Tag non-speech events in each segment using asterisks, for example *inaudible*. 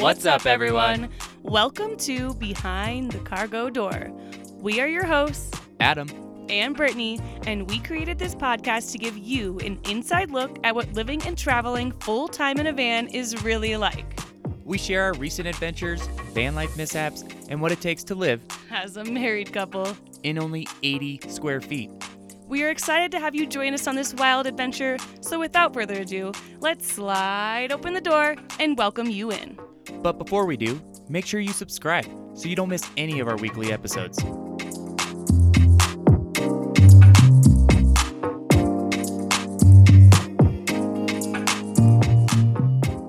What's up, everyone? Welcome to Behind the Cargo Door. We are your hosts, Adam. and Brittany, and we created this podcast to give you an inside look at what living and traveling full time in a van is really like We share our recent adventures, van life mishaps, and what it takes to live as a married couple. in only 80 square feet. We are excited to have you join us on this wild adventure. So, without further ado, let's slide open the door and welcome you in. But before we do, make sure you subscribe so you don't miss any of our weekly episodes.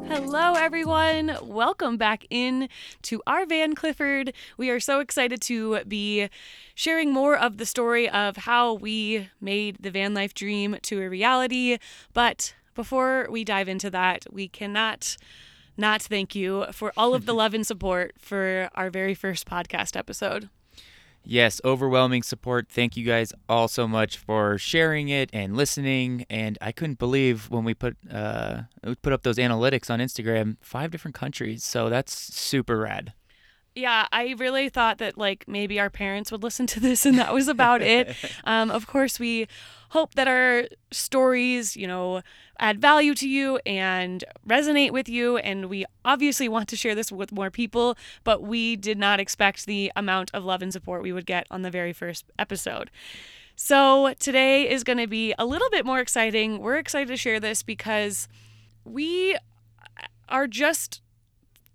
Hello, everyone. Welcome back in to our Van Clifford. We are so excited to be sharing more of the story of how we made the van life dream to a reality. But before we dive into that, we cannot not thank you for all of the love and support for our very first podcast episode. Yes, overwhelming support. Thank you guys all so much for sharing it and listening. And I couldn't believe when we put uh, we put up those analytics on Instagram, five different countries. So that's super rad. Yeah, I really thought that like maybe our parents would listen to this and that was about it. *laughs* Um, of course, we hope that our stories, you know, add value to you and resonate with you. And we obviously want to share this with more people, but we did not expect the amount of love and support we would get on the very first episode. So today is going to be a little bit more exciting. We're excited to share this because we are just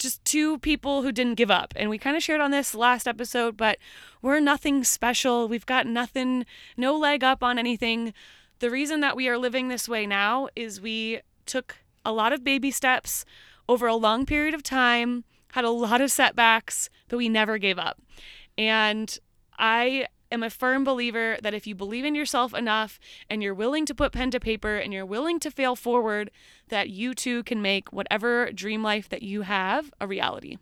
just two people who didn't give up. And we kind of shared on this last episode, but we're nothing special. We've got nothing, no leg up on anything. The reason that we are living this way now is we took a lot of baby steps over a long period of time, had a lot of setbacks, but we never gave up. And I am a firm believer that if you believe in yourself enough and you're willing to put pen to paper and you're willing to fail forward, that you too can make whatever dream life that you have a reality.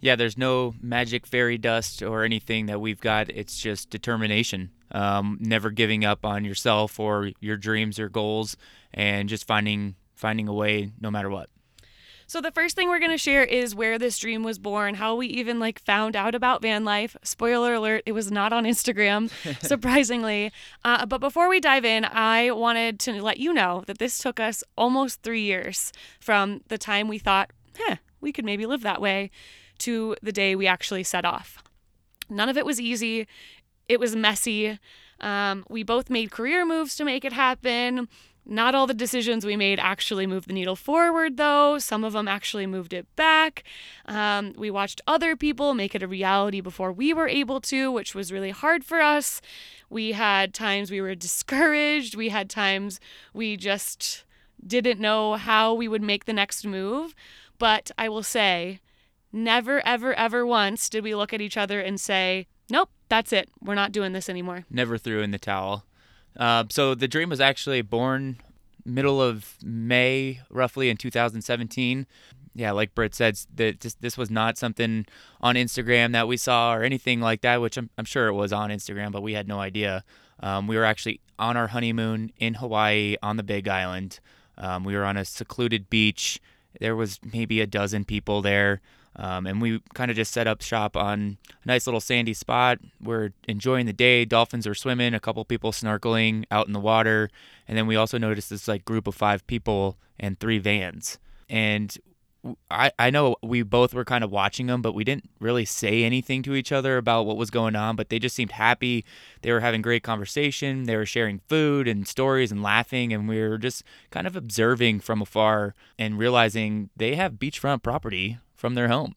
Yeah, there's no magic fairy dust or anything that we've got. It's just determination, um, never giving up on yourself or your dreams or goals, and just finding finding a way no matter what. So the first thing we're going to share is where this dream was born, how we even like found out about van life. Spoiler alert, it was not on Instagram, *laughs* surprisingly. Uh, but before we dive in, I wanted to let you know that this took us almost 3 years from the time we thought, "Huh, we could maybe live that way." to the day we actually set off. None of it was easy. It was messy. Um, we both made career moves to make it happen. Not all the decisions we made actually moved the needle forward, though. Some of them actually moved it back. Um, we watched other people make it a reality before we were able to, which was really hard for us. We had times we were discouraged. We had times we just didn't know how we would make the next move. But I will say, never, ever, ever once did we look at each other and say, nope, that's it. We're not doing this anymore. Never threw in the towel. Uh, so the dream was actually born middle of May, roughly in 2017. Yeah, like Britt said, that this, this was not something on Instagram that we saw or anything like that, which I'm, I'm sure it was on Instagram, but we had no idea. Um, we were actually on our honeymoon in Hawaii on the Big Island. Um, we were on a secluded beach. There was maybe a dozen people there. Um, and we kind of just set up shop on a nice little sandy spot. We're enjoying the day. Dolphins are swimming, a couple people snorkeling out in the water. And then we also noticed this like group of five people and three vans. And I, I know we both were kind of watching them, but we didn't really say anything to each other about what was going on. But they just seemed happy. They were having great conversation. They were sharing food and stories and laughing. And we were just kind of observing from afar and realizing they have beachfront property from their home.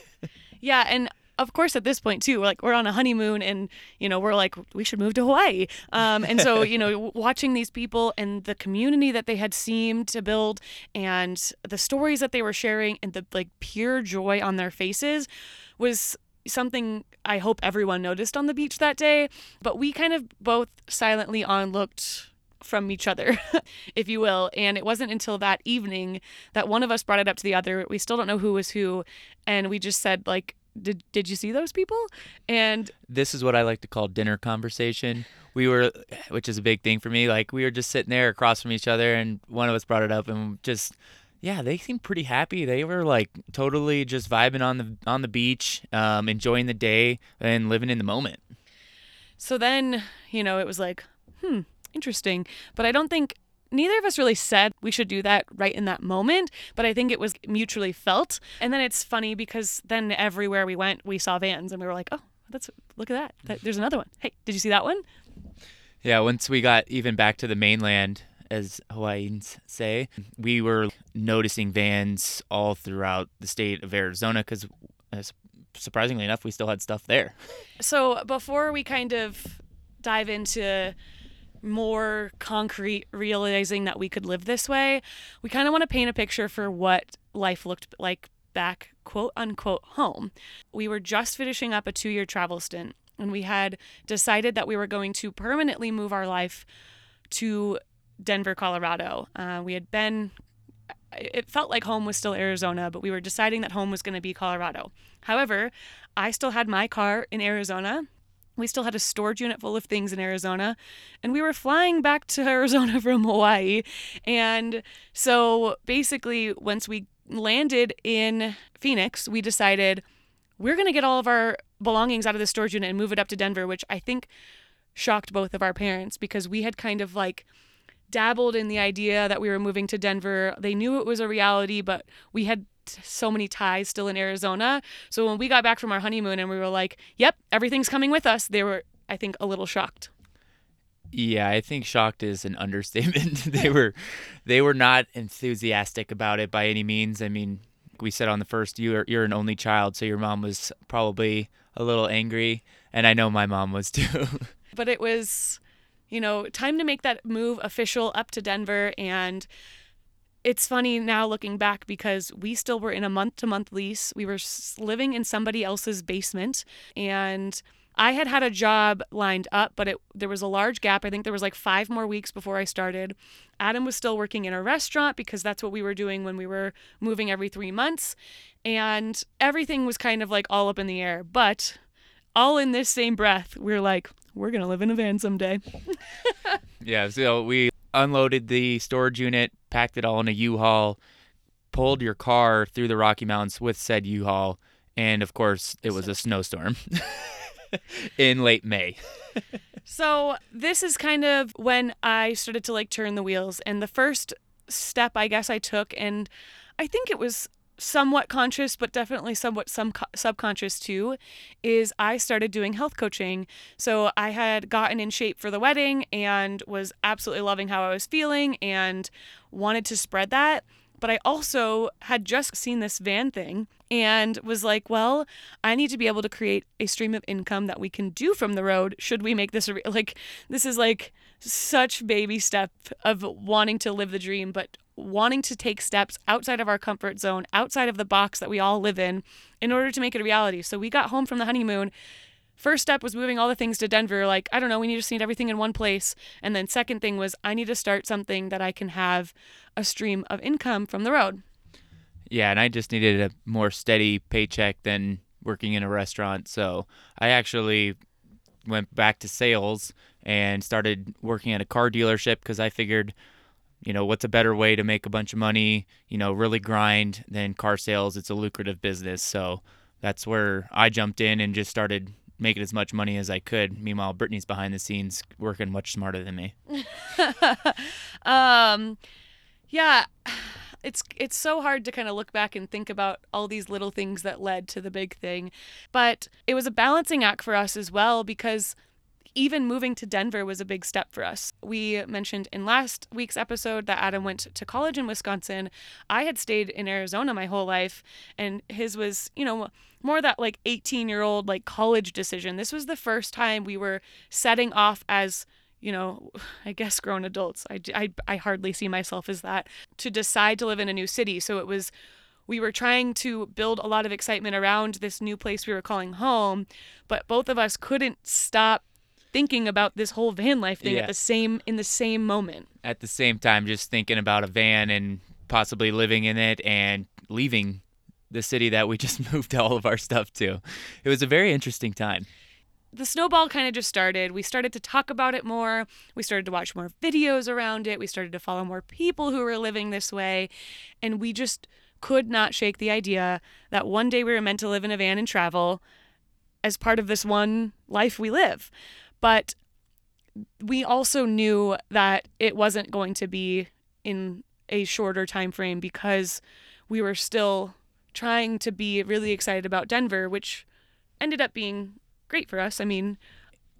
*laughs* yeah, and of course at this point too like we're on a honeymoon and you know we're like we should move to hawaii um, and so you know *laughs* watching these people and the community that they had seemed to build and the stories that they were sharing and the like pure joy on their faces was something i hope everyone noticed on the beach that day but we kind of both silently on looked from each other, *laughs* if you will. And it wasn't until that evening that one of us brought it up to the other. We still don't know who was who. And we just said, like, did, did you see those people? And this is what I like to call dinner conversation. We were, which is a big thing for me. Like we were just sitting there across from each other, and one of us brought it up, and just Yeah, they seemed pretty happy. They were like totally just vibing on the on the beach, um, enjoying the day and living in the moment. So then, you know, it was like, hmm, interesting. But I don't think neither of us really said we should do that right in that moment, but I think it was mutually felt. And then it's funny because then everywhere we went, we saw vans and we were like, oh, that's look at that. that there's another one. Hey, did you see that one? Yeah, once we got even back to the mainland, as Hawaiians say, we were noticing vans all throughout the state of Arizona because, uh, surprisingly enough, we still had stuff there. So before we kind of dive into more concrete realizing that we could live this way, we kind of want to paint a picture for what life looked like back, quote unquote, home. We were just finishing up a two year travel stint and we had decided that we were going to permanently move our life to Denver, Colorado. Uh, we had been, it felt like home was still Arizona, but we were deciding that home was going to be Colorado. However, I still had my car in Arizona. We still had a storage unit full of things in Arizona, and we were flying back to *laughs* Arizona from Hawaii. And so basically, once we landed in Phoenix, we decided we're going to get all of our belongings out of the storage unit and move it up to Denver, which I think shocked both of our parents because we had kind of like dabbled in the idea that we were moving to Denver. They knew it was a reality, but we had so many ties still in Arizona. So when we got back from our honeymoon and we were like, "Yep, everything's coming with us," they were, I think, a little shocked. Yeah, I think shocked is an understatement. *laughs* they were, they were not enthusiastic about it by any means. I mean, we said on the first, you're you're an only child, so your mom was probably a little angry, and I know my mom was *laughs* too. but it was, you know, time to make that move official up to Denver and it's funny now looking back because we still were in a month to month lease. We were living in somebody else's basement and I had had a job lined up, but it there was a large gap. I think there was like 5 more weeks before I started. Adam was still working in a restaurant because that's what we were doing when we were moving every 3 months, and everything was kind of like all up in the air. But all in this same breath, we we're like, we're going to live in a van someday. *laughs* yeah, so we unloaded the storage unit, packed it all in a U-Haul, pulled your car through the Rocky Mountains with said U-Haul, and of course, it was a snowstorm *laughs* in late May. *laughs* so, this is kind of when I started to like turn the wheels and the first step I guess I took and I think it was somewhat conscious, but definitely somewhat some subconscious too, is I started doing health coaching. So I had gotten in shape for the wedding and was absolutely loving how I was feeling and wanted to spread that. But I also had just seen this van thing and was like, well, I need to be able to create a stream of income that we can do from the road. Should we make this a re-? *laughs* like? This is like such baby step of wanting to live the dream, but wanting to take steps outside of our comfort zone, outside of the box that we all live in, in order to make it a reality. So we got home from the honeymoon. First step was moving all the things to Denver. Like, I don't know, we need to see everything in one place. And then, second thing was, I need to start something that I can have a stream of income from the road. Yeah, and I just needed a more steady paycheck than working in a restaurant. So I actually went back to sales and started working at a car dealership because I figured you know, what's a better way to make a bunch of money, you know, really grind than car sales? It's a lucrative business. So that's where I jumped in and just started making as much money as I could. Meanwhile, Brittany's behind the scenes working much smarter than me. *laughs* um, yeah, *sighs* it's it's so hard to kind of look back and think about all these little things that led to the big thing, but it was a balancing act for us as well because even moving to Denver was a big step for us. We mentioned in last week's episode that Adam went to college in Wisconsin. I had stayed in Arizona my whole life, and his was, you know, more that like 18 year old like college decision. This was the first time we were setting off as you know, I guess grown adults. I, I, I hardly see myself as that to decide to live in a new city. So it was we were trying to build a lot of excitement around this new place we were calling home, but both of us couldn't stop thinking about this whole van life thing yeah. at the same in the same moment. At the same time, just thinking about a van and possibly living in it and leaving the city that we *laughs* just moved all of our stuff to. It was a very interesting time. the snowball kind of just started. We started to talk about it more. We started to watch more videos around it. We started to follow more people who were living this way. And we just could not shake the idea that one day we were meant to live in a van and travel as part of this one life we live. But we also knew that it wasn't going to be in a shorter time frame because we were still trying to be really excited about Denver, which ended up being great for us. I mean,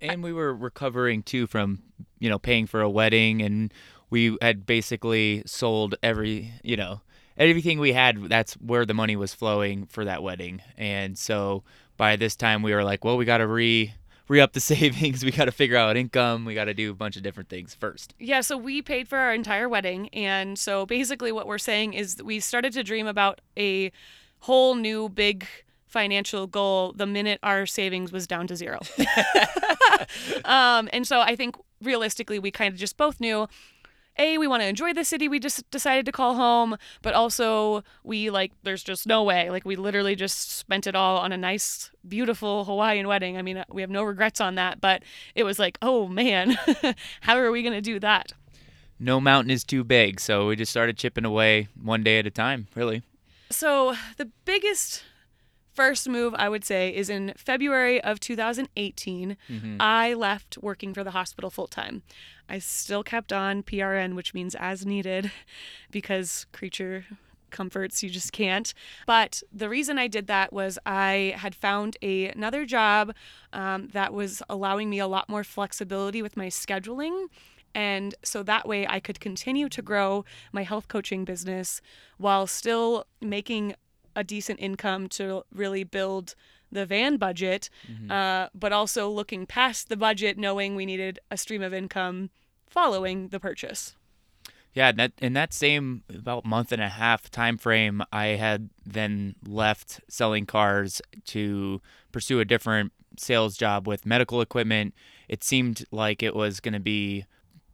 and we were recovering too from you know paying for a wedding, and we had basically sold every you know everything we had. That's where the money was flowing for that wedding, and so by this time we were like, well, we got to re re up the *laughs* savings. We got to figure out income. We got to do a bunch of different things first. Yeah, so we paid for our entire wedding. And so basically, what we're saying is we started to dream about a whole new big financial goal the minute our savings was down to zero. *laughs* *laughs* um, and so I think realistically, we kind of just both knew a we want to enjoy the city we just decided to call home but also we like there's just no way. Like we literally just spent it all on a nice beautiful hawaiian wedding. I mean we have no regrets on that but it was like oh man *laughs* how are we going to do that? No mountain is too big so we just started chipping away one day at a time really. So the biggest first move I would say is in February of 2018. Mm-hmm. I left working for the hospital full time. I still kept on PRN, which means as needed, *laughs* because creature comforts you just can't. But the reason I did that was I had found a, another job um, that was allowing me a lot more flexibility with my scheduling. And so that way I could continue to grow my health coaching business while still making a decent income to really build the van budget, mm-hmm. uh, but also looking past the budget, knowing we needed a stream of income following the purchase. Yeah, that in that same about month and a half time frame, I had then left selling cars to pursue a different sales job with medical equipment. It seemed like it was going to be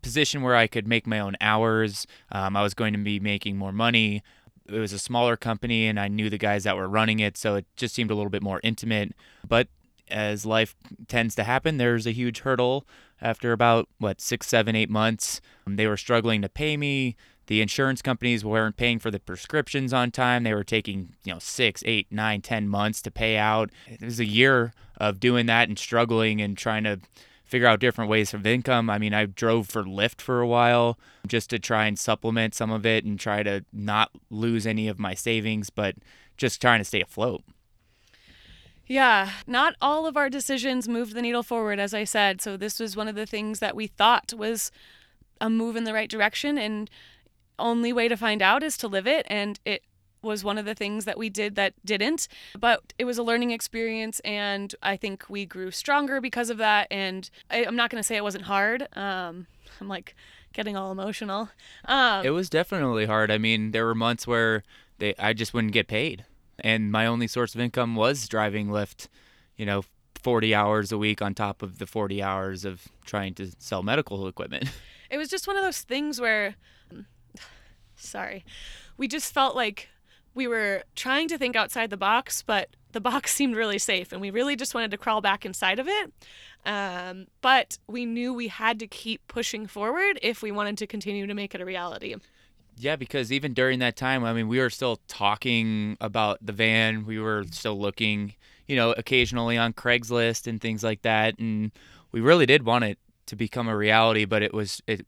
position where I could make my own hours. Um, I was going to be making more money it was a smaller company and I knew the guys that were running it, so it just seemed a little bit more intimate. But as life tends to happen, there's a huge hurdle after about what six, seven, eight months. Um, they were struggling to pay me. The insurance companies weren't paying for the prescriptions on time. They were taking, you know, six, eight, nine, ten months to pay out. It was a year of doing that and struggling and trying to figure out different ways of income. I mean, I drove for Lyft for a while just to try and supplement some of it and try to not lose any of my savings, but just trying to stay afloat. Yeah, not all of our decisions moved the needle forward, as I said. So, this was one of the things that we thought was a move in the right direction. And only way to find out is to live it. And it was one of the things that we did that didn't. But it was a learning experience, and I think we grew stronger because of that. And I, am not going to say it wasn't hard. Um, I'm like getting all emotional. Um, it was definitely hard. I mean, there were months where they I just wouldn't get paid, and my only source of income was driving Lyft. You know, 40 hours a week on top of the 40 hours of trying to sell medical equipment. *laughs* It was just one of those things where, *sighs* sorry, we just felt like we were trying to think outside the box, but the box *laughs* seemed really safe and we really just wanted to crawl back inside of it. Um, but we knew we had to keep pushing forward if we wanted to continue to make it a reality. Yeah, because even during that time, I mean, we were still talking about the van. We were still looking, you know, occasionally on Craigslist and things like that. And we really did want it to become a reality, but it was, it,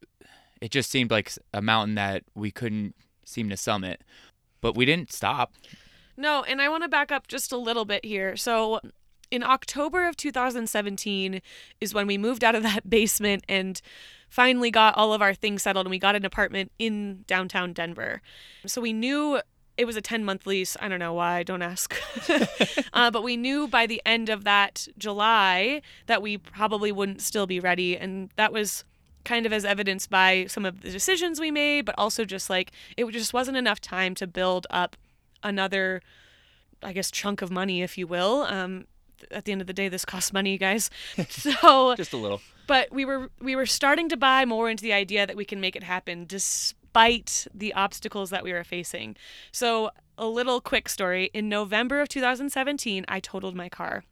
it just seemed like a mountain that we couldn't seem to summit but we didn't stop. No, and I want to back up just a little bit here. So, in October of 2017 is when we moved out of *laughs* that basement and finally got all of our things settled and we got an apartment in downtown Denver. So we knew it was a 10 month lease. I don't know why, don't ask. *laughs* uh, but we knew by the end of that July that we probably wouldn't still be ready. And that was kind of as evidenced by some of the decisions we made, but also just like it just wasn't enough time to build up another, I guess, chunk of money, if you will. Um, at the end of the day, this costs money, guys. *laughs* *laughs* So just a little. But we were we were starting to buy more into the idea that we can make it happen, despite the obstacles that we were facing. So a little quick story: in November of 2017, I totaled my car.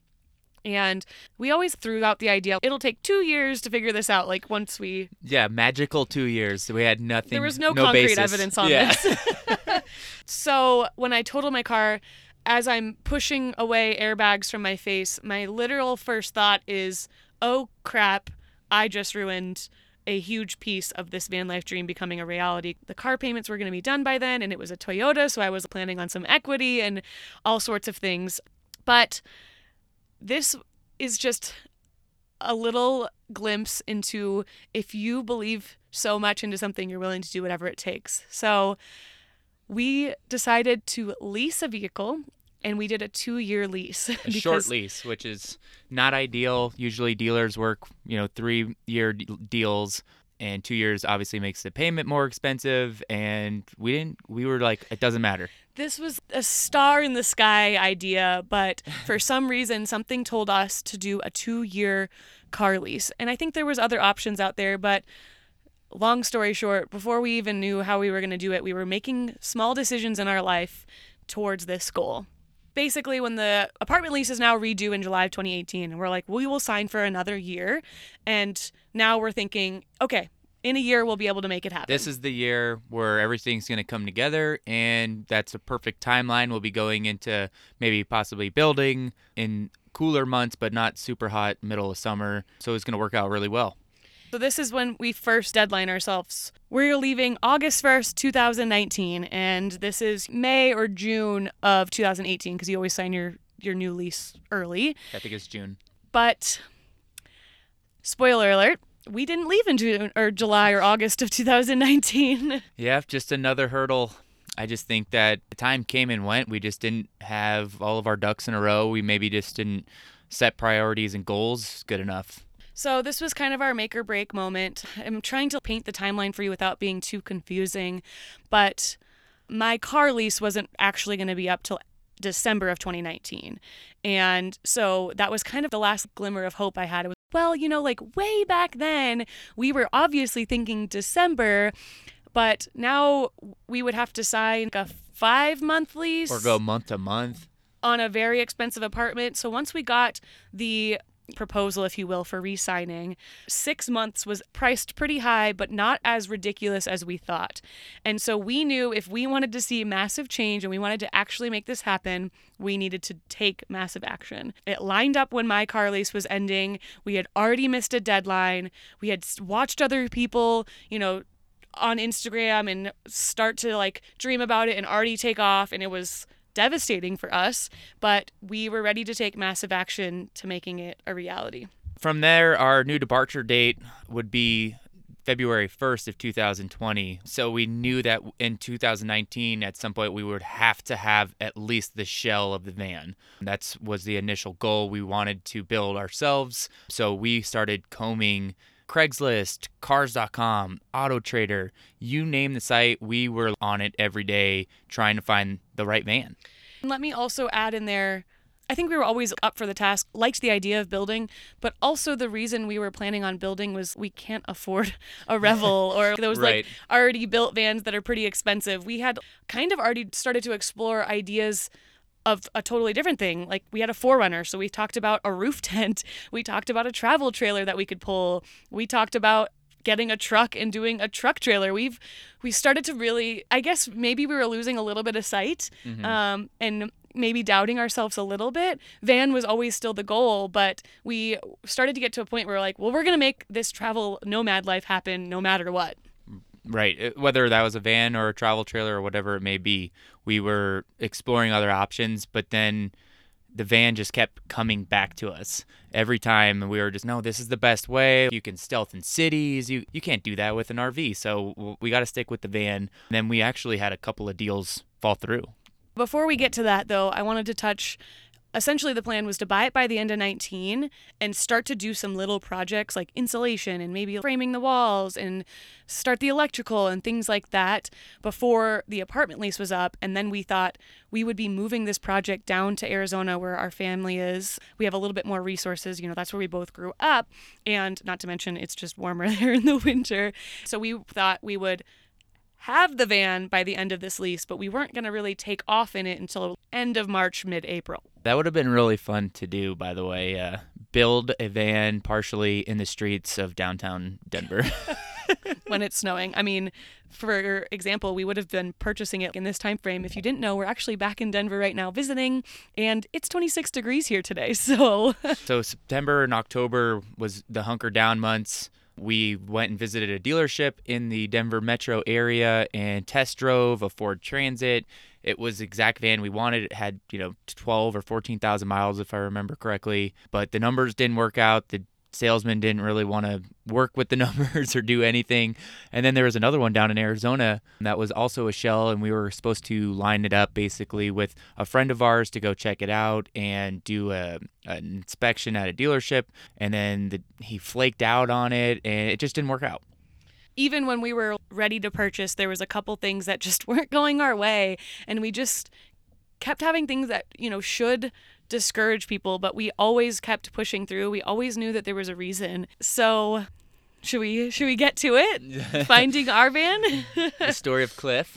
And we always threw out the idea it'll take two years to figure this out. Like once we Yeah, magical two years. We had nothing. there was no, concrete basis. evidence on yeah. this. *laughs* so when I totaled my car, as I'm pushing away airbags from my face, my literal first thought is, "Oh crap! I just ruined." A huge piece of this van life dream becoming a reality. The car payments were going to be done by then, and it was a Toyota, so I was planning on some equity and all sorts of things. But this is just a little glimpse into if you believe so much into something, you're willing to do whatever it takes. So we decided to lease a vehicle and we did a two year lease. a *laughs* short lease, which is not ideal. Usually dealers work, you know, three year d- deals and two years obviously makes the payment more expensive and we didn't we were like it doesn't matter This was a star in the sky idea, but for *laughs* some reason something told us to do a 2-year car lease. And I think there was other options out there, but long story short, before we even knew how we were going to do it, we were making small decisions in our life towards this goal. Basically, when the apartment lease is now redue in July of 2018, and we're like, we will sign for another year. And now we're thinking, okay, in a year, we'll be able to make it happen. this is the year where everything's going to come together and that's a perfect timeline we'll be going into maybe possibly building in cooler months but not super hot middle of summer so it's going to work out really well So this is when we first deadline ourselves. We're leaving August 1st, 2019, and this is May or June of 2018 because you always sign your your new lease early. i think it's june But spoiler alert, we didn't leave in June or July or August of 2019. *laughs* Yeah, just another hurdle. I just think that the time came and went. We just didn't have all of our ducks in a row. We maybe just didn't set priorities and goals good enough. So this was kind of our make or break moment. I'm trying to paint the timeline for you without being too confusing, but my car lease wasn't actually going to be up till December of 2019. And so that was kind of the last glimmer of hope I had. Well, you know, like way back then, we were obviously thinking December, but now we would have to sign a five month lease Or go month to month. on a very expensive apartment. So once we got the proposal, if you will, for re signing, six months was priced pretty high, but not as ridiculous as we thought. And so we knew if we wanted to see massive change and we wanted to actually make this happen, we needed to take massive action. It lined up when my car lease was ending. We had already missed a deadline. We had watched other people, you know, on Instagram and start to like dream about it and already take off and it was devastating for us, but we were ready to take massive action to making it a reality. From there, our new departure date would be February 1st of 2020. So we knew that in 2019 at some point we would have to have at least the shell of the van. That was the initial goal we wanted to build ourselves. So we started combing Craigslist, cars.com, Auto Trader, you name the site, we were on it every day trying to find the right van. Let me also add in there I think we were always up for the task, liked the idea of building, but also the reason we were planning on building was we can't afford a Revel *laughs* or those Right. like already built vans that are pretty expensive. We had kind of already started to explore ideas of a totally different thing. Like we had a 4Runner, so we talked about a roof *laughs* tent. We talked about a travel trailer that we could pull. We talked about getting a truck and doing a truck trailer. We've we started to really I guess maybe we were losing a little bit of sight. Um and maybe doubting ourselves a little bit. Van was always still the goal, but we started to get to a point where we're like, well, we're going to make this travel nomad life happen no matter what. Right. Whether that was a van or a travel trailer or whatever it may be, we were exploring other options, but then the van just kept coming back to us every time we were just no this is the best way you can stealth in cities you you can't do that with an rv so we got to stick with the van and then we actually had a couple of deals fall through Before we get to that, though, I wanted to touch. Essentially, the plan was to buy it by the end of 19 and start to do some little projects like insulation and maybe framing the walls and start the electrical and things like that before the apartment lease was up. And then we thought we would be moving this project down to Arizona where our family is. We have a little bit more resources. You know, that's where we both grew up. And not to mention, it's just warmer *laughs* there in the winter. So we thought we would have the van by the end of this lease, but we weren't going to really take off in it until end of March, mid April. That would have been really fun to do, by the way. Uh, build a van partially in the streets of downtown Denver. *laughs* when it's snowing. I mean, for example, we would have been purchasing it in this time frame. If you didn't know, we're actually back in Denver right now visiting, and it's 26 degrees here today. *laughs* So, so September and October was the hunker down months. We went and visited a dealership in the Denver metro area and test drove a Ford Transit. It was the exact van we wanted. It had, you know, 12 or 14,000 miles if I remember correctly, but the numbers didn't work out. The salesman didn't really want to work with the *laughs* numbers or do anything. And then there was another one down in Arizona that was also a shell, and we were supposed to line it up basically with a friend of ours to go check it out and do a, an inspection at a dealership. And then the, he flaked out on it, and it just didn't work out even when we were ready to purchase, there was a couple things that just *laughs* weren't going our way, and we just kept having things that you know should discourage people, but we always kept pushing through. We always knew that there was a reason. So, should we should we get to it? *laughs* Finding our van. the story of Cliff.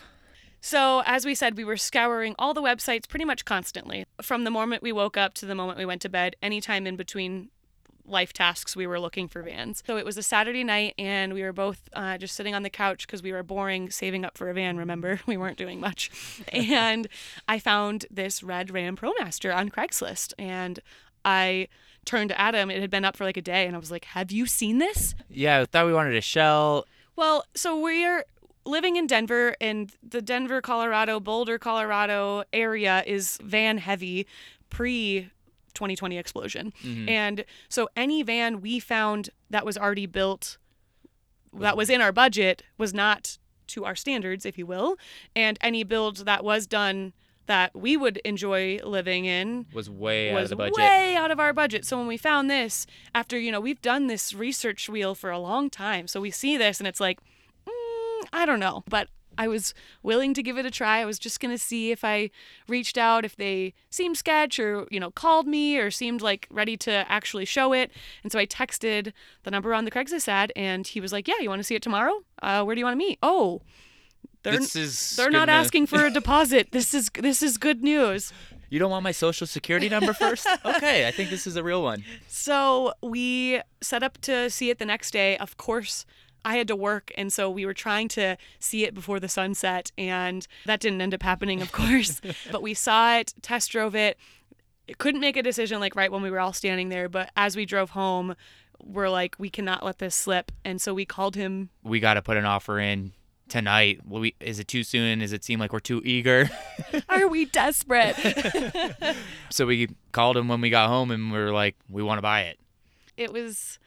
So, as we said, we were scouring all the websites pretty much constantly. From the moment we woke up to the moment we went to bed, anytime in between life tasks we were looking for vans. So it was a Saturday night and we were both uh, just sitting on the couch because we were boring saving up for a van, remember? *laughs* We weren't doing much. *laughs* and I found this red Ram ProMaster on Craigslist and I turned to Adam. It had been up for like a day and I was like, Have you seen this? Yeah, I thought we wanted a shell. Well, so we're living in Denver and the Denver, Colorado, Boulder, Colorado area is van heavy pre 2020 explosion. Mm-hmm. And so any van we found that was already built that was in our budget was not to our standards, if you will. And any build that was done that we would enjoy living in was way was out of the budget. Way out of our budget. So when we found this, after you know we've done this research wheel for a long time, so we see this and it's like, mm, I don't know, but I was willing to give it a try. I was just going to see if I reached out, if they seemed sketch or, you know, called me or seemed like ready to actually show it. And so I texted the number on the Craigslist ad and he was like, Yeah, you want to see it tomorrow? Uh, where do you want to meet? Oh, they're, they're not asking for a *laughs* deposit. This is this is good news. You don't want my social security number *laughs* first? okay, I think this is a real one. So we set up to see it the next day. Of course, I had to work, and so we were trying to see it before the sunset, and that didn't end up happening, of course. *laughs* but we saw it, test drove it. it. Couldn't make a decision like right when we were all standing there, but as we drove home, we're like, we cannot let this slip, and so we called him. We got to put an offer in tonight. We, is it too soon? Does it seem like we're too eager? *laughs* Are we desperate? *laughs* so we called him when we got home, and we are like, we want to buy it. It was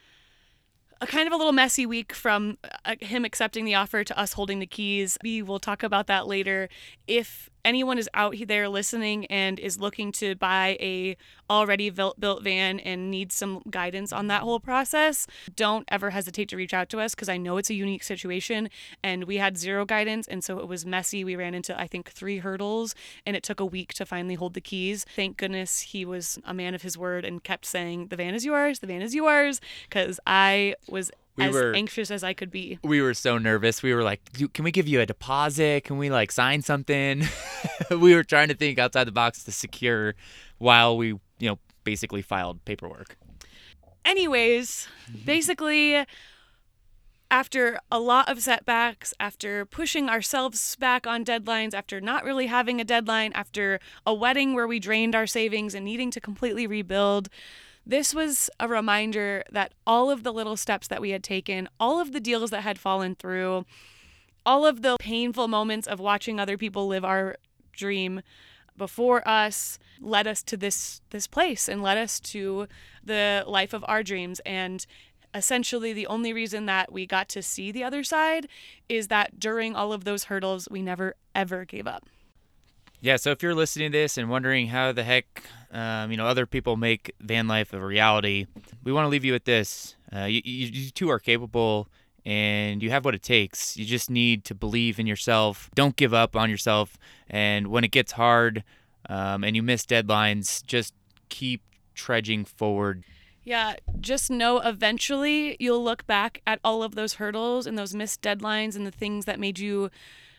a kind of a little messy week from uh, him accepting the offer to us holding the keys. We will talk about that later. If anyone is out there listening and is looking to buy a already built van and needs some guidance on that whole process, don't ever hesitate to reach out to us because I know it's a unique situation and we had zero guidance and so it was messy. We ran into I think 3 hurdles and it took a week to finally hold the keys. Thank goodness he was a man of his word and kept saying the van is yours, the van is yours cuz I was we as were, anxious as I could be. We were so nervous. We were like, "Can we give you a deposit? Can we like sign something?" *laughs* we were trying to think outside the box to secure while we, you know, basically filed paperwork. Anyways, basically after a lot of setbacks, after pushing ourselves back on deadlines, after not really having a deadline, after a wedding where we drained our savings and needing to completely rebuild, this was a reminder that all of the little steps that we had taken, all of the deals that had fallen through, all of the painful moments of watching other people live our dream before us led us to this this place and led us to the life of our dreams. And essentially the only reason that we got to see the other side is that during all of those hurdles we never ever gave up yeah, so if you're listening to this and wondering how the heck, um, you know, other people make van life a reality, we want to leave you with this: uh, you, you, you two are capable, and you have what it takes. You just need to believe in yourself. Don't give up on yourself. And when it gets hard, um, and you miss deadlines, just keep trudging forward. Yeah, just know eventually you'll look back at all of those hurdles and those missed deadlines and the things that made you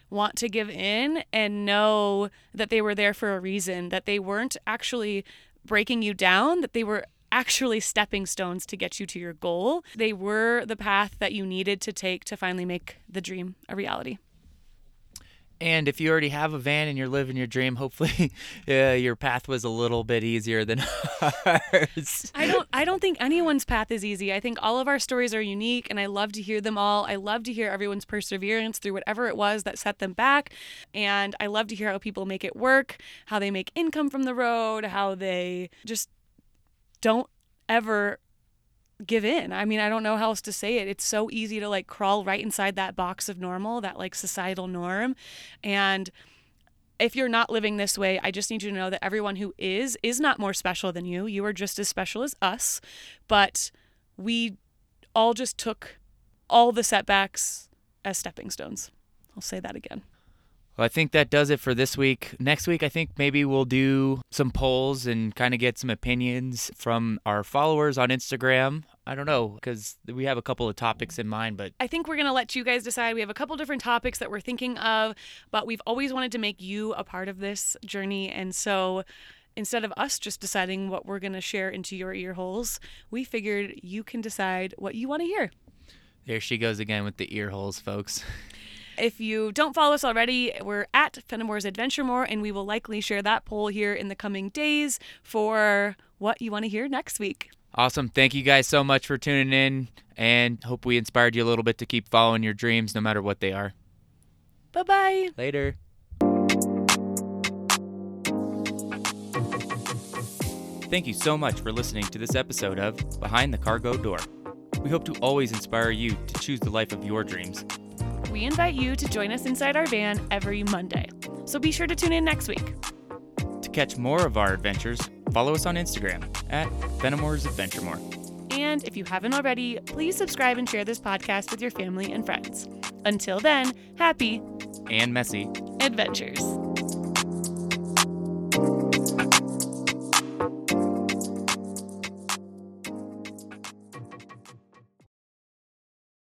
want to give in and know that they were there for a reason, that they weren't actually breaking you down, that they were actually stepping stones to get you to your goal. They were the path that you needed to take to finally make the dream a reality. And if you already have a van and you're living your dream, hopefully *laughs* your path was a little bit easier than *laughs* ours. I don't I don't think anyone's path is easy. I think all of our stories are unique and I love to hear them all. I love to hear everyone's perseverance through whatever it was that set them back. And I love to hear how people make it work, how they make income from the road, how they just don't ever give in. I mean, I don't know how else to say it. It's so easy to like crawl right inside that box of normal, that like societal norm. And if you're not living this way, I just need you to know that everyone who is is not more special than you. You are just as special as us. But we all just took all the setbacks as stepping stones. I'll say that again. Well, I think that does it for this week. Next week, I think maybe we'll do some polls and kind of get some opinions from our followers on Instagram. I don't know, because we have a couple of topics in mind, but I think we're going to let you guys decide. We have a couple different topics that we're thinking of, but we've always wanted to make you a part of this journey. And so instead of us just deciding what we're going to share into your ear holes, we figured you can decide what you want to hear. There she goes again with the ear holes, folks. *laughs* If you don't follow us already, we're at Fenimore's Adventure More, and we will likely share that poll here in the coming days for what you want to hear next week. Awesome. Thank you guys so much for tuning in, and hope we inspired you a little bit to keep following your dreams no matter what they are. Bye bye. Later. Thank you so much for listening to this episode of Behind the Cargo Door. We hope to always inspire you to choose the life of your dreams we invite you to join us inside our van every Monday. So be sure to tune in next week. To catch more of our adventures, follow us on Instagram at Fenimore's Adventure More. And if you haven't already, please subscribe and share this podcast with your family and friends. Until then, happy and messy adventures.